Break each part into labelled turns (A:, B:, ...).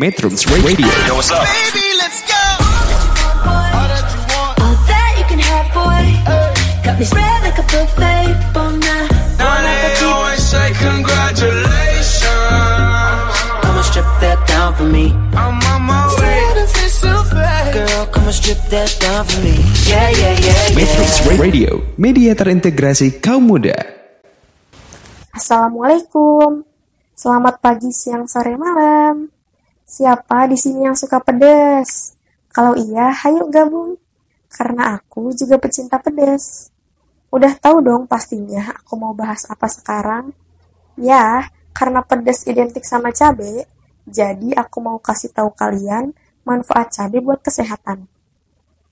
A: Metrums Radio.
B: Yo, what's up?
C: Baby, let's go.
D: All that you can have, boy. Got me spread like a buffet. Bona,
B: Now they always say congratulations.
E: Come and strip that down for me.
B: I'm on my way.
E: Girl, come and strip that down for me. Yeah, yeah, yeah,
A: Metrums. Radio, media terintegrasi kaum muda.
F: Assalamualaikum. Selamat pagi, siang, sore, malam. Siapa di sini yang suka pedas? Kalau iya, ayo gabung. Karena aku juga pecinta pedas. Udah tahu dong pastinya aku mau bahas apa sekarang? Ya, karena pedas identik sama cabe, jadi aku mau kasih tahu kalian manfaat cabe buat kesehatan.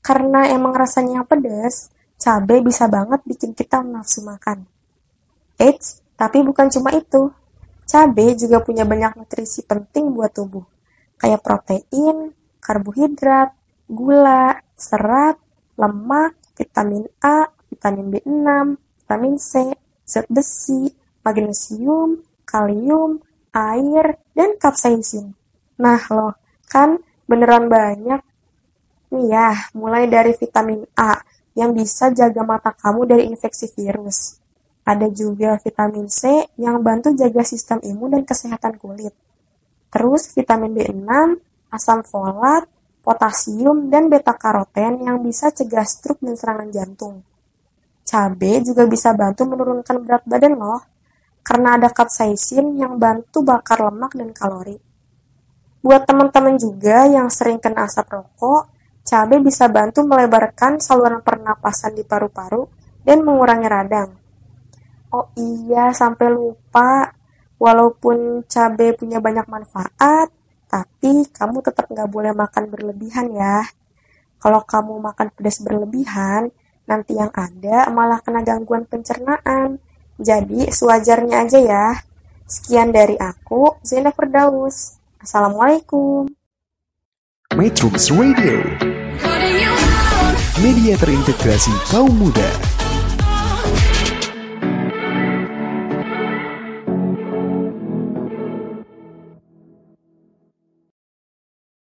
F: Karena emang rasanya pedas, cabe bisa banget bikin kita nafsu makan. Eits, tapi bukan cuma itu. Cabai juga punya banyak nutrisi penting buat tubuh, kayak protein, karbohidrat, gula, serat, lemak, vitamin A, vitamin B6, vitamin C, zat besi, magnesium, kalium, air, dan kapsaisin. Nah loh, kan beneran banyak. Nih ya, mulai dari vitamin A yang bisa jaga mata kamu dari infeksi virus. Ada juga vitamin C yang bantu jaga sistem imun dan kesehatan kulit. Terus vitamin B6, asam folat, potasium, dan beta-karoten yang bisa cegah stroke dan serangan jantung. Cabai juga bisa bantu menurunkan berat badan loh, karena ada kapsaisin yang bantu bakar lemak dan kalori. Buat teman-teman juga yang sering kena asap rokok, cabai bisa bantu melebarkan saluran pernapasan di paru-paru dan mengurangi radang. Oh iya, sampai lupa. Walaupun cabai punya banyak manfaat, tapi kamu tetap nggak boleh makan berlebihan ya. Kalau kamu makan pedas berlebihan, nanti yang ada malah kena gangguan pencernaan. Jadi sewajarnya aja ya. Sekian dari aku, Zainab Firdaus. Assalamualaikum.
A: Metrums Radio, media terintegrasi kaum muda.